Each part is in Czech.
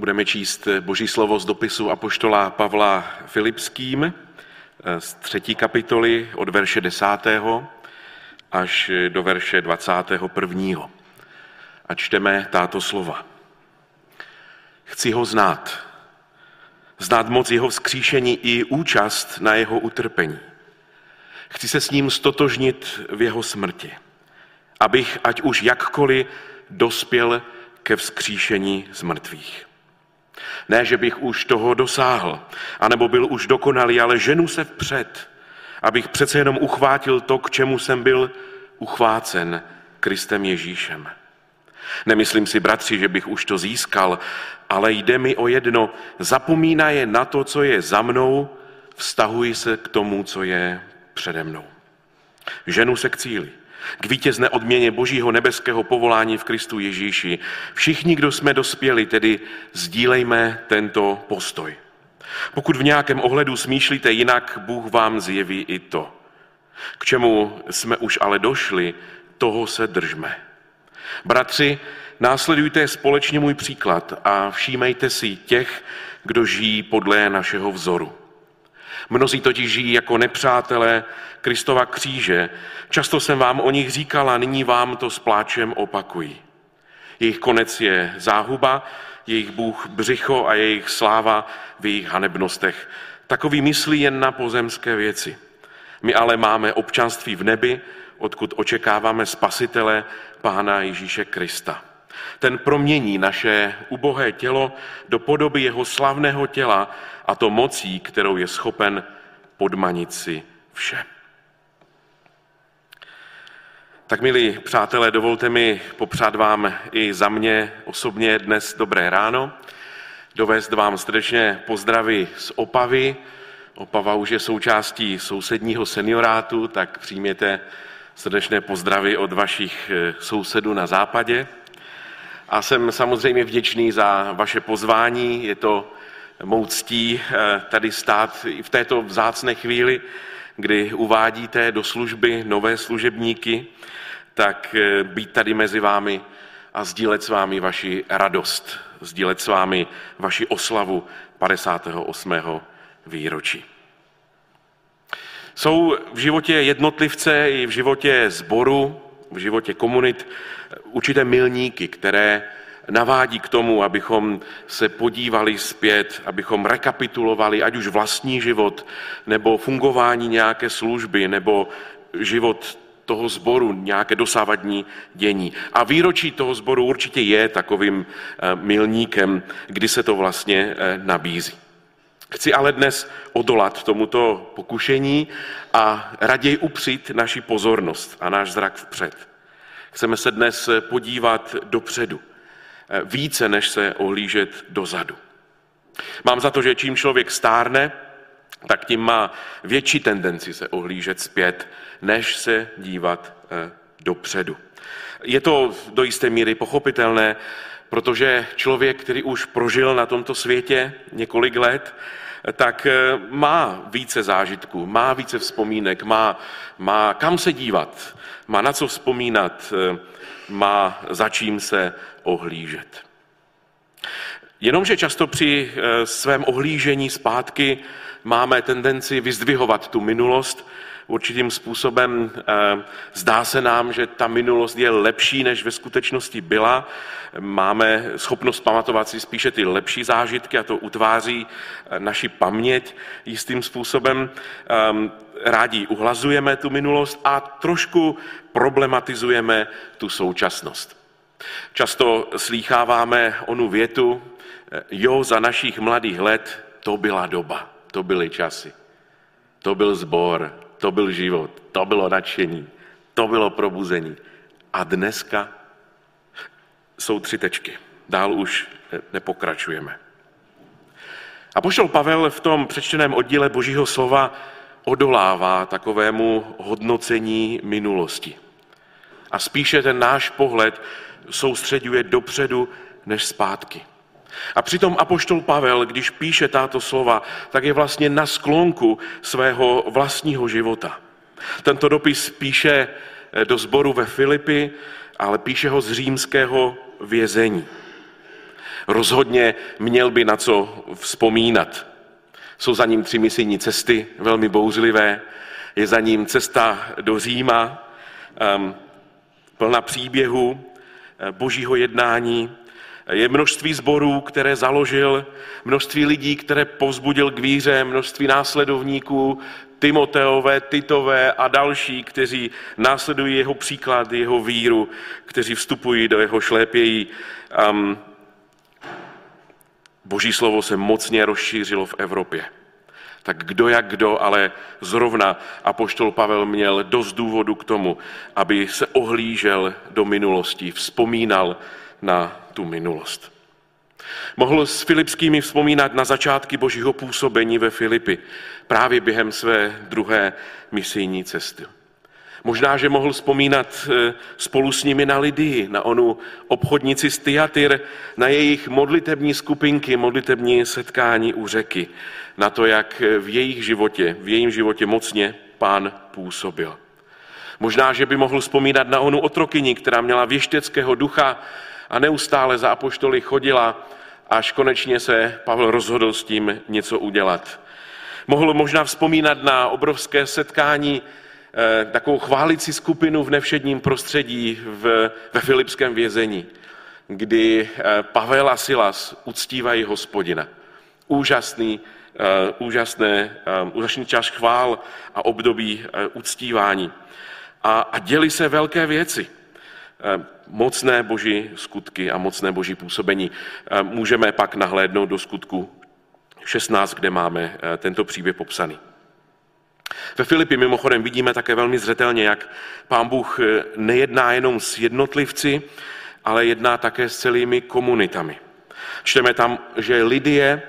Budeme číst Boží slovo z dopisu Apoštola Pavla Filipským eh, z třetí kapitoly od verše desátého až do verše 21. A čteme táto slova. Chci ho znát, znát moc jeho vzkříšení i účast na jeho utrpení. Chci se s ním stotožnit v jeho smrti, abych, ať už jakkoliv, dospěl ke vzkříšení z mrtvých. Ne, že bych už toho dosáhl, anebo byl už dokonalý, ale ženu se vpřed, abych přece jenom uchvátil to, k čemu jsem byl uchvácen Kristem Ježíšem. Nemyslím si, bratři, že bych už to získal, ale jde mi o jedno, zapomínaje na to, co je za mnou, vztahuji se k tomu, co je přede mnou. Ženu se k cíli, k vítězné odměně Božího nebeského povolání v Kristu Ježíši. Všichni, kdo jsme dospěli, tedy sdílejme tento postoj. Pokud v nějakém ohledu smýšlíte jinak, Bůh vám zjeví i to. K čemu jsme už ale došli, toho se držme. Bratři, následujte společně můj příklad a všímejte si těch, kdo žijí podle našeho vzoru. Mnozí totiž žijí jako nepřátelé Kristova kříže. Často jsem vám o nich říkala, nyní vám to s pláčem opakuji. Jejich konec je záhuba, jejich Bůh břicho a jejich sláva v jejich hanebnostech. Takový myslí jen na pozemské věci. My ale máme občanství v nebi, odkud očekáváme spasitele Pána Ježíše Krista. Ten promění naše ubohé tělo do podoby jeho slavného těla a to mocí, kterou je schopen podmanit si vše. Tak milí přátelé, dovolte mi popřát vám i za mě osobně dnes dobré ráno, dovést vám srdečně pozdravy z Opavy. Opava už je součástí sousedního seniorátu, tak přijměte srdečné pozdravy od vašich eh, sousedů na západě. A jsem samozřejmě vděčný za vaše pozvání. Je to mou ctí eh, tady stát i v této vzácné chvíli, kdy uvádíte do služby nové služebníky, tak eh, být tady mezi vámi a sdílet s vámi vaši radost, sdílet s vámi vaši oslavu 58. výročí. Jsou v životě jednotlivce i v životě sboru, v životě komunit určité milníky, které navádí k tomu, abychom se podívali zpět, abychom rekapitulovali ať už vlastní život, nebo fungování nějaké služby, nebo život toho sboru, nějaké dosávadní dění. A výročí toho sboru určitě je takovým eh, milníkem, kdy se to vlastně eh, nabízí. Chci ale dnes odolat tomuto pokušení a raději upřít naši pozornost a náš zrak vpřed. Chceme se dnes podívat dopředu, více než se ohlížet dozadu. Mám za to, že čím člověk stárne, tak tím má větší tendenci se ohlížet zpět, než se dívat eh, dopředu. Je to do jisté míry pochopitelné, protože člověk, který už prožil na tomto světě několik let, tak eh, má více zážitků, má více vzpomínek, má, má kam se dívat, má na co vzpomínat, eh, má za čím se ohlížet. Jenomže často při eh, svém ohlížení zpátky máme tendenci vyzdvihovat tu minulost určitým způsobem. Eh, zdá se nám, že ta minulost je lepší, než ve skutečnosti byla. Máme schopnost pamatovat si spíše ty lepší zážitky a to utváří eh, naši paměť jistým způsobem. Ehm, rádi uhlazujeme tu minulost a trošku problematizujeme tu současnost. Často slýcháváme onu větu, eh, jo, za našich mladých let to byla doba, to byly časy, to byl zbor, to byl život, to bylo nadšení, to bylo probuzení. A dneska jsou tři tečky. Dál už nepokračujeme. A pošel Pavel v tom přečteném oddíle Božího slova odolává takovému hodnocení minulosti. A spíše ten náš pohled soustředuje dopředu než zpátky. A přitom apoštol Pavel, když píše tato slova, tak je vlastně na sklonku svého vlastního života. Tento dopis píše eh, do sboru ve Filipi, ale píše ho z římského vězení. Rozhodně měl by na co vzpomínat. Jsou za ním tři misijní cesty, velmi bouřlivé. Je za ním cesta do Říma, um, plná příběhu, eh, božího jednání. Je množství zborů, které založil, množství lidí, které povzbudil k víře, množství následovníků, Timoteové, Titové a další, kteří následují jeho příklad, jeho víru, kteří vstupují do jeho šlépějí. Um, Boží slovo se mocně rozšířilo v Evropě. Tak kdo jak kdo, ale zrovna apoštol Pavel měl dost důvodu k tomu, aby se ohlížel do minulosti, vzpomínal na tu minulost. Mohl s Filipskými vzpomínat na začátky božího působení ve Filipi, právě během své druhé misijní cesty. Možná, že mohl vzpomínat eh, spolu s nimi na Lidii, na onu obchodnici z Tiatyr, na jejich modlitební skupinky, modlitební setkání u řeky, na to, jak v jejich životě, v jejím životě mocně pán působil. Možná, že by mohl vzpomínat na onu otrokyni, která měla věšteckého ducha a neustále za apoštoly chodila, až konečně se Pavel rozhodl s tím něco udělat. Mohl možná vzpomínat na obrovské setkání Eh, takovou chválicí skupinu v nevšedním prostředí v, ve Filipském vězení, kdy eh, Pavel a Silas uctívají hospodina. Úžasný, eh, úžasné, úžasný čas chvál a období uctívání. A, a děli se velké věci. Mocné boží skutky a mocné boží působení. Můžeme pak nahlédnout do skutku 16, kde máme tento příběh popsaný. Ve Filipi mimochodem vidíme také velmi zřetelně, jak pán Bůh eh, nejedná jenom s jednotlivci, ale jedná také s celými komunitami. Čteme tam, že Lidie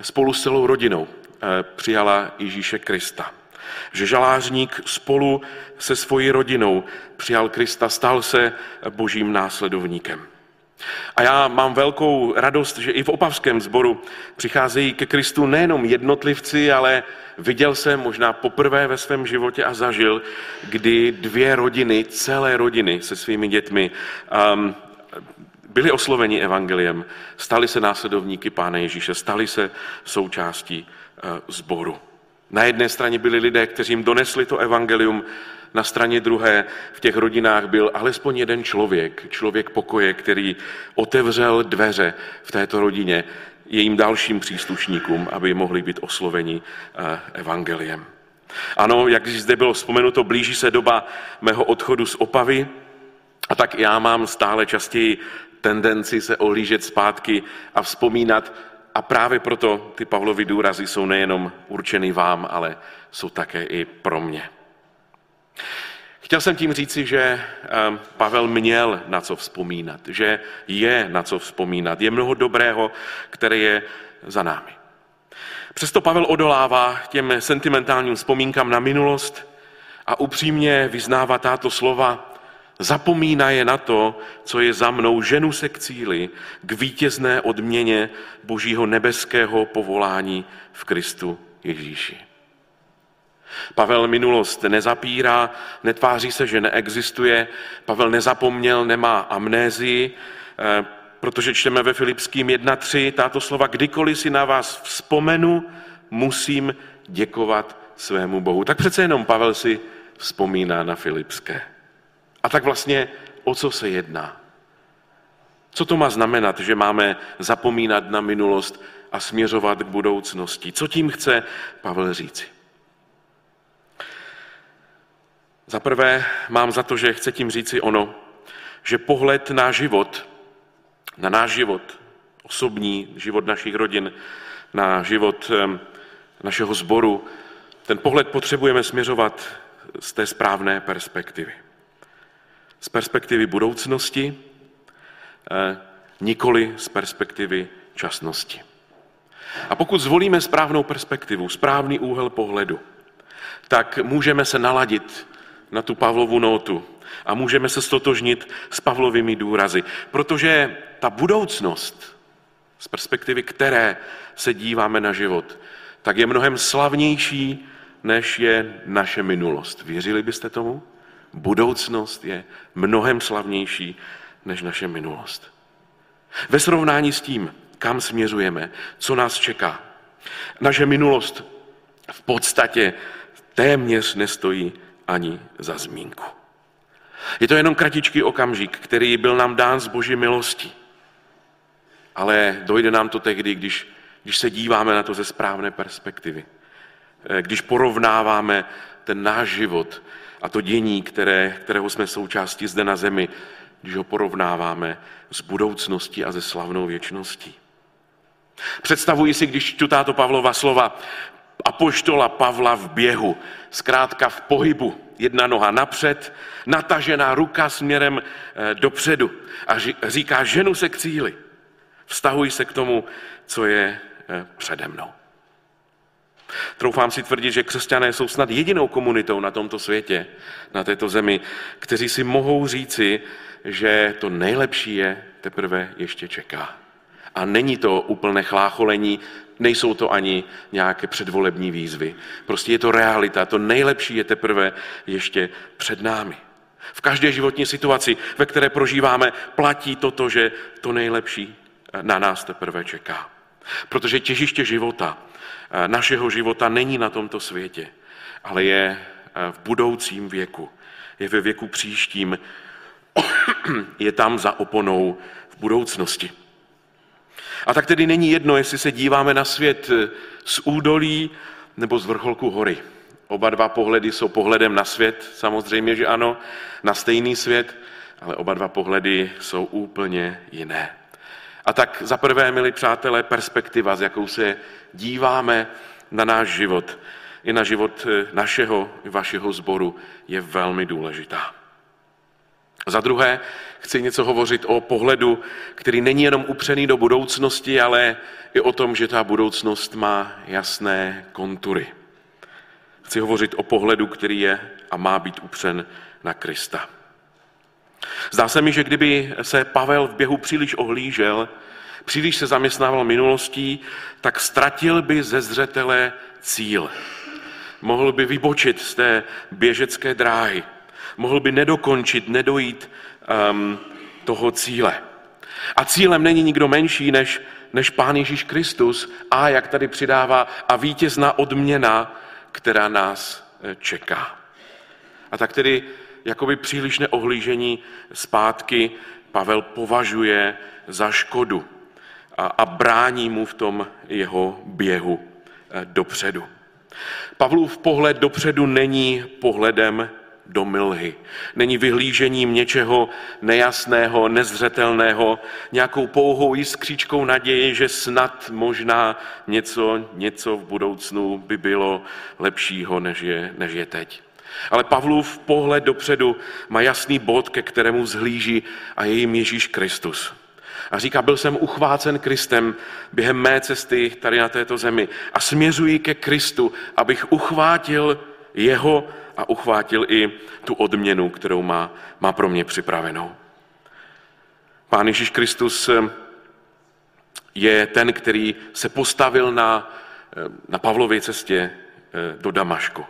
spolu s celou rodinou eh, přijala Ježíše Krista. Že žalářník spolu se svojí rodinou přijal Krista, stal se božím následovníkem. A já mám velkou radost, že i v opavském sboru přicházejí ke Kristu nejenom jednotlivci, ale viděl jsem možná poprvé ve svém životě a zažil, kdy dvě rodiny, celé rodiny se svými dětmi um, byli osloveni evangeliem, stali se následovníky Pána Ježíše, stali se součástí uh, sboru. Na jedné straně byli lidé, kteří jim donesli to evangelium, na straně druhé v těch rodinách byl alespoň jeden člověk, člověk pokoje, který otevřel dveře v této rodině jejím dalším příslušníkům, aby mohli být osloveni eh, evangeliem. Ano, jak zde bylo vzpomenuto, blíží se doba mého odchodu z Opavy a tak já mám stále častěji tendenci se ohlížet zpátky a vzpomínat a právě proto ty Pavlovy důrazy jsou nejenom určeny vám, ale jsou také i pro mě. Chtěl jsem tím říci, že ehm, Pavel měl na co vzpomínat, že je na co vzpomínat. Je mnoho dobrého, které je za námi. Přesto Pavel odolává těm sentimentálním vzpomínkám na minulost a upřímně vyznává tato slova, zapomíná je na to, co je za mnou, ženu se k cíli, k vítězné odměně božího nebeského povolání v Kristu Ježíši. Pavel minulost nezapírá, netváří se, že neexistuje. Pavel nezapomněl, nemá amnézii, eh, protože čteme ve Filipským 1.3 tato slova, kdykoliv si na vás vzpomenu, musím děkovat svému Bohu. Tak přece jenom Pavel si vzpomíná na Filipské. A tak vlastně o co se jedná? Co to má znamenat, že máme zapomínat na minulost a směřovat k budoucnosti? Co tím chce Pavel říci? Za prvé mám za to, že chce tím říci ono, že pohled na život, na náš život, osobní život našich rodin, na život našeho sboru, ten pohled potřebujeme směřovat z té správné perspektivy. Z perspektivy budoucnosti, eh, nikoli z perspektivy časnosti. A pokud zvolíme správnou perspektivu, správný úhel pohledu, tak můžeme se naladit na tu Pavlovu notu a můžeme se stotožnit s Pavlovými důrazy, protože ta budoucnost, z perspektivy které se díváme na život, tak je mnohem slavnější, než je naše minulost. Věřili byste tomu? Budoucnost je mnohem slavnější než naše minulost. Ve srovnání s tím, kam směřujeme, co nás čeká. Naše minulost v podstatě téměř nestojí ani za zmínku. Je to jenom kratičký okamžik, který byl nám dán z boží milosti. Ale dojde nám to tehdy, když, když se díváme na to ze správné perspektivy. Eh, když porovnáváme ten náš život a to dění, které, kterého jsme součástí zde na zemi, když ho porovnáváme s budoucností a ze slavnou věčností. Představuji si, když čtu táto Pavlova slova, apoštola Pavla v běhu, zkrátka v pohybu, jedna noha napřed, natažená ruka směrem eh, dopředu a říká, ženu se k cíli. Vztahuji se k tomu, co je eh, přede mnou. Troufám si tvrdit, že křesťané jsou snad jedinou komunitou na tomto světě, na této zemi, kteří si mohou říci, že to nejlepší je teprve ještě čeká. A není to úplné chlácholení, nejsou to ani nějaké předvolební výzvy. Prostě je to realita, to nejlepší je teprve ještě před námi. V každé životní situaci, ve které prožíváme, platí toto, že to nejlepší na nás teprve čeká. Protože těžiště života, našeho života není na tomto světě, ale je v budoucím věku. Je ve věku příštím, je tam za oponou v budoucnosti. A tak tedy není jedno, jestli se díváme na svět eh, z údolí nebo z vrcholku hory. Oba dva pohledy jsou pohledem na svět, samozřejmě, že ano, na stejný svět, ale oba dva pohledy jsou úplně jiné. A tak za prvé, milí přátelé, perspektiva, s jakou se díváme na náš život, i na život eh, našeho i vašeho sboru, je velmi důležitá. Za druhé, chci něco hovořit o pohledu, který není jenom upřený do budoucnosti, ale i o tom, že ta budoucnost má jasné kontury. Chci hovořit o pohledu, který je a má být upřen na Krista. Zdá se mi, že kdyby se Pavel v běhu příliš ohlížel, příliš se zaměstnával minulostí, tak ztratil by ze zřetele cíl. Mohl by vybočit z té běžecké dráhy mohl by nedokončit, nedojít um, toho cíle. A cílem není nikdo menší než, než Pán Ježíš Kristus a, jak tady přidává, a vítězná odměna, která nás eh, čeká. A tak tedy jakoby příliš neohlížení zpátky Pavel považuje za škodu a, a brání mu v tom jeho běhu eh, dopředu. Pavlův pohled dopředu není pohledem do mlhy. Není vyhlížením něčeho nejasného, nezřetelného, nějakou pouhou jiskříčkou naději, že snad možná něco, něco v budoucnu by bylo lepšího, než je, než je teď. Ale Pavlův pohled dopředu má jasný bod, ke kterému zhlíží a je jim Ježíš Kristus. A říká, byl jsem uchvácen Kristem během mé cesty tady na této zemi a směřuji ke Kristu, abych uchvátil jeho a uchvátil i tu odměnu, kterou má, má pro mě připravenou. Pán Ježíš Kristus eh, je ten, který se postavil na, eh, na Pavlově cestě eh, do Damašku.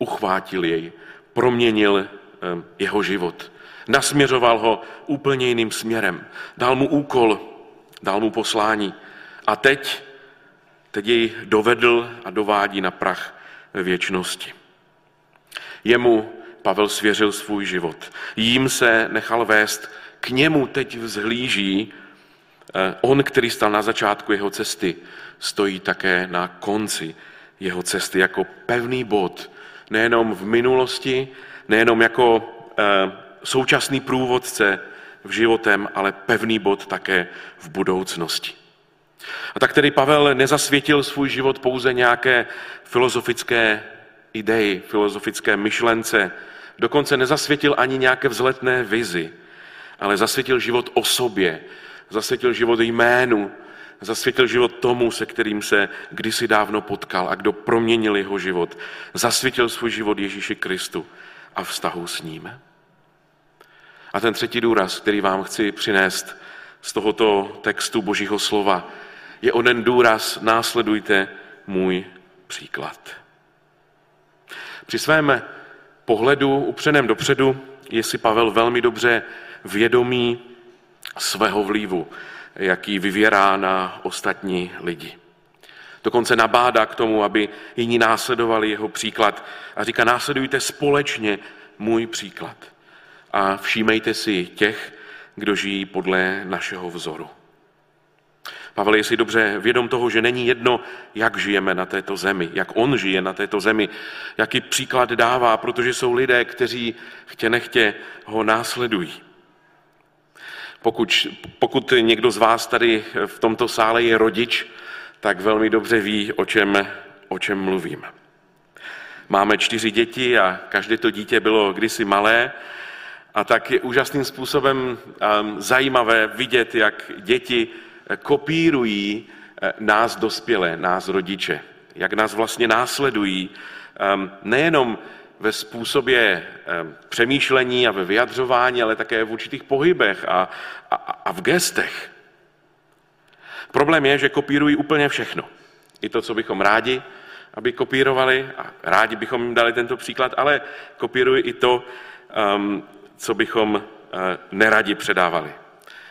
Uchvátil jej, proměnil jeho život. Nasměřoval ho úplně jiným směrem. Dal mu úkol, dal mu poslání. A teď, teď jej dovedl a dovádí na prach věčnosti. Jemu Pavel svěřil svůj život. Jím se nechal vést, k němu teď vzhlíží. Eh, on, který stal na začátku jeho cesty, stojí také na konci jeho cesty jako pevný bod, nejenom v minulosti, nejenom jako eh, současný průvodce v životem, ale pevný bod také v budoucnosti. A tak tedy Pavel nezasvětil svůj život pouze nějaké filozofické idei, filozofické myšlence, dokonce nezasvětil ani nějaké vzletné vizi, ale zasvětil život osobě, zasvětil život jménu, zasvětil život tomu, se kterým se kdysi dávno potkal a kdo proměnil jeho život. Zasvětil svůj život Ježíši Kristu a vztahu s ním. A ten třetí důraz, který vám chci přinést z tohoto textu Božího slova, je onen důraz, následujte můj příklad. Při svém pohledu upřeném dopředu je si Pavel velmi dobře vědomý svého vlivu, jaký vyvěrá na ostatní lidi. Dokonce nabádá k tomu, aby jiní následovali jeho příklad a říká, následujte společně můj příklad a všímejte si těch, kdo žijí podle našeho vzoru. Pavel je si dobře vědom toho, že není jedno, jak žijeme na této zemi, jak on žije na této zemi, jaký příklad dává, protože jsou lidé, kteří chtě nechtě ho následují. Pokud, pokud někdo z vás tady v tomto sále je rodič, tak velmi dobře ví, o čem, o čem mluvím. Máme čtyři děti a každé to dítě bylo kdysi malé a tak je úžasným způsobem um, zajímavé vidět, jak děti kopírují eh, nás dospělé, nás rodiče, jak nás vlastně následují, um, nejenom ve způsobě um, přemýšlení a ve vyjadřování, ale také v určitých pohybech a, a, a v gestech. Problém je, že kopírují úplně všechno. I to, co bychom rádi, aby kopírovali, a rádi bychom jim dali tento příklad, ale kopírují i to, um, co bychom uh, neradi předávali.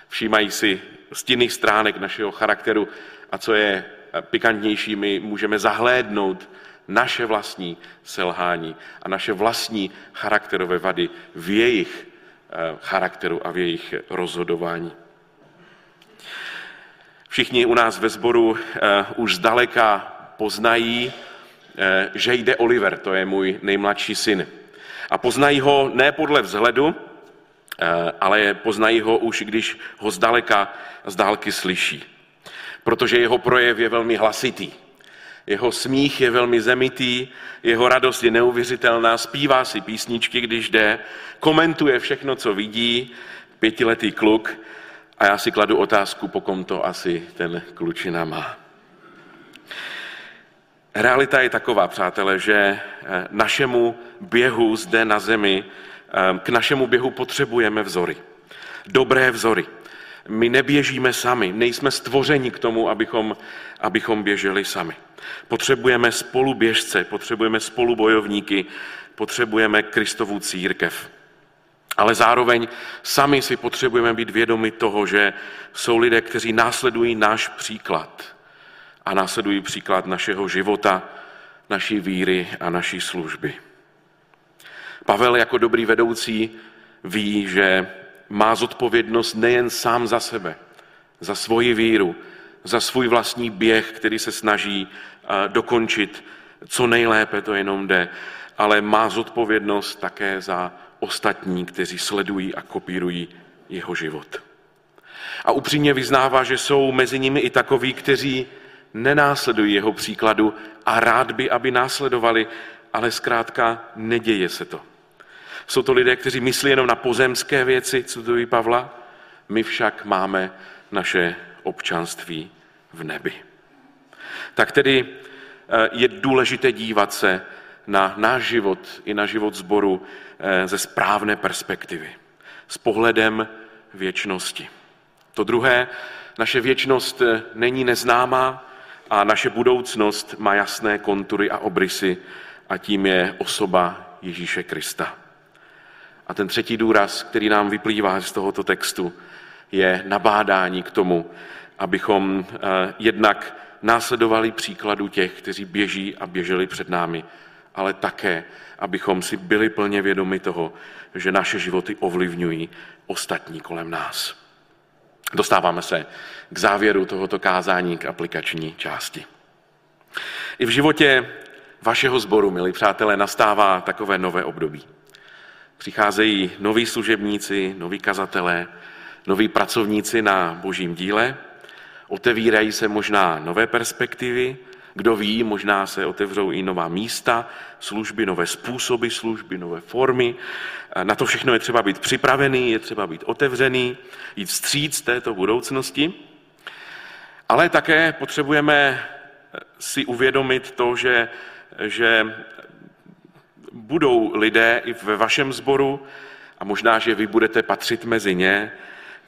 Všímají si stinných stránek našeho charakteru a co je uh, pikantnější, my můžeme zahlédnout naše vlastní selhání a naše vlastní charakterové vady v jejich uh, charakteru a v jejich rozhodování. Všichni u nás ve sboru uh, už zdaleka poznají, uh, že jde Oliver, to je můj nejmladší syn. A poznají ho ne podle vzhledu, ale poznají ho už, když ho zdaleka, z dálky slyší. Protože jeho projev je velmi hlasitý. Jeho smích je velmi zemitý, jeho radost je neuvěřitelná, zpívá si písničky, když jde, komentuje všechno, co vidí, pětiletý kluk, a já si kladu otázku, po kom to asi ten klučina má. Realita je taková, přátelé, že eh, našemu běhu zde na zemi, eh, k našemu běhu potřebujeme vzory. Dobré vzory. My neběžíme sami, nejsme stvořeni k tomu, abychom, abychom běželi sami. Potřebujeme spoluběžce, potřebujeme spolubojovníky, potřebujeme Kristovu církev. Ale zároveň sami si potřebujeme být vědomi toho, že jsou lidé, kteří následují náš příklad a následují příklad našeho života, naší víry a naší služby. Pavel jako dobrý vedoucí ví, že má zodpovědnost nejen sám za sebe, za svoji víru, za svůj vlastní běh, který se snaží dokončit co nejlépe to jenom jde, ale má zodpovědnost také za ostatní, kteří sledují a kopírují jeho život. A upřímně vyznává, že jsou mezi nimi i takoví, kteří nenásledují jeho příkladu a rád by, aby následovali, ale zkrátka neděje se to. Jsou to lidé, kteří myslí jenom na pozemské věci, citují Pavla, my však máme naše občanství v nebi. Tak tedy eh, je důležité dívat se na náš život i na život zboru eh, ze správné perspektivy, s pohledem věčnosti. To druhé, naše věčnost eh, není neznámá a naše budoucnost má jasné kontury a obrysy a tím je osoba Ježíše Krista. A ten třetí důraz, který nám vyplývá z tohoto textu, je nabádání k tomu, abychom eh, jednak následovali příkladu těch, kteří běží a běželi před námi ale také, abychom si byli plně vědomi toho, že naše životy ovlivňují ostatní kolem nás. Dostáváme se k závěru tohoto kázání, k aplikační části. I v životě vašeho sboru, milí přátelé, nastává takové nové období. Přicházejí noví služebníci, noví kazatelé, noví pracovníci na božím díle, otevírají se možná nové perspektivy, kdo ví, možná se otevřou i nová místa, služby, nové způsoby služby, nové formy. Na to všechno je třeba být připravený, je třeba být otevřený, jít vstříc této budoucnosti. Ale také potřebujeme si uvědomit to, že, že budou lidé i ve vašem sboru, a možná, že vy budete patřit mezi ně,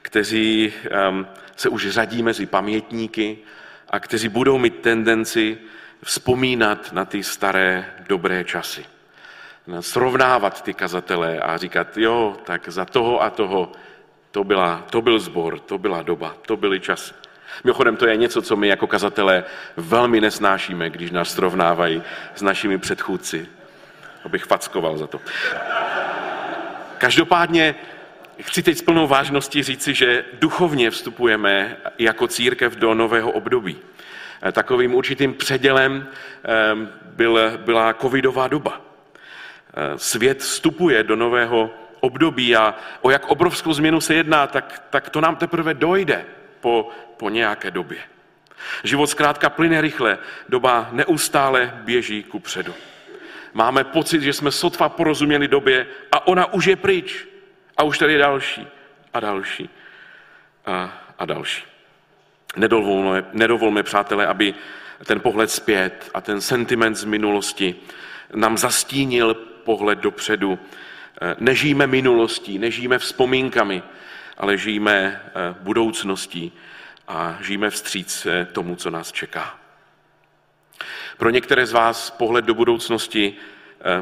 kteří um, se už řadí mezi pamětníky, a kteří budou mít tendenci vzpomínat na ty staré dobré časy. Srovnávat ty kazatele a říkat, jo, tak za toho a toho To, byla, to byl zbor, to byla doba, to byly časy. Mimochodem, to je něco, co my jako kazatelé velmi nesnášíme, když nás srovnávají s našimi předchůdci. Abych fackoval za to. Každopádně chci teď s plnou vážností říci, že duchovně vstupujeme jako církev do nového období. Takovým určitým předělem byl, byla covidová doba. Svět vstupuje do nového období a o jak obrovskou změnu se jedná, tak, tak to nám teprve dojde po, po nějaké době. Život zkrátka plyne rychle, doba neustále běží ku předu. Máme pocit, že jsme sotva porozuměli době a ona už je pryč. A už tady další a další a, a další. Nedovolme, nedovolme, přátelé, aby ten pohled zpět a ten sentiment z minulosti nám zastínil pohled dopředu. Nežijeme minulostí, nežijeme vzpomínkami, ale žijeme eh, budoucností a žijeme vstříc eh, tomu, co nás čeká. Pro některé z vás pohled do budoucnosti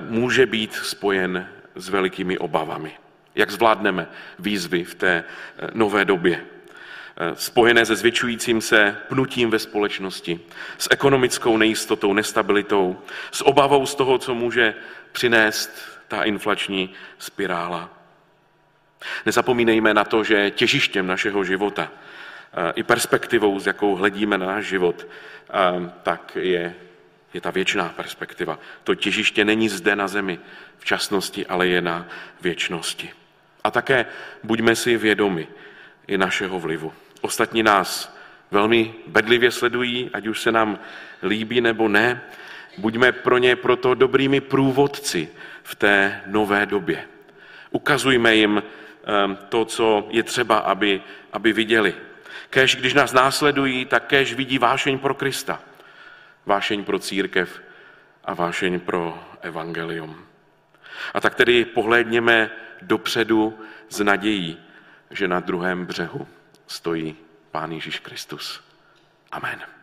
může být spojen s velikými obavami. Jak zvládneme výzvy v té nové době? Spojené se zvětšujícím se pnutím ve společnosti, s ekonomickou nejistotou, nestabilitou, s obavou z toho, co může přinést ta inflační spirála. Nezapomínejme na to, že těžištěm našeho života i perspektivou, s jakou hledíme na náš život, tak je, je ta věčná perspektiva. To těžiště není zde na zemi v časnosti, ale je na věčnosti. A také buďme si vědomi i našeho vlivu. Ostatní nás velmi bedlivě sledují, ať už se nám líbí nebo ne. Buďme pro ně proto dobrými průvodci v té nové době. Ukazujme jim Ehm, to, co je třeba, aby, aby viděli. Kež, když nás následují, tak kež vidí vášeň pro Krista, vášeň pro církev a vášeň pro evangelium. A tak tedy pohlédněme dopředu s nadějí, že na druhém břehu stojí Pán Ježíš Kristus. Amen.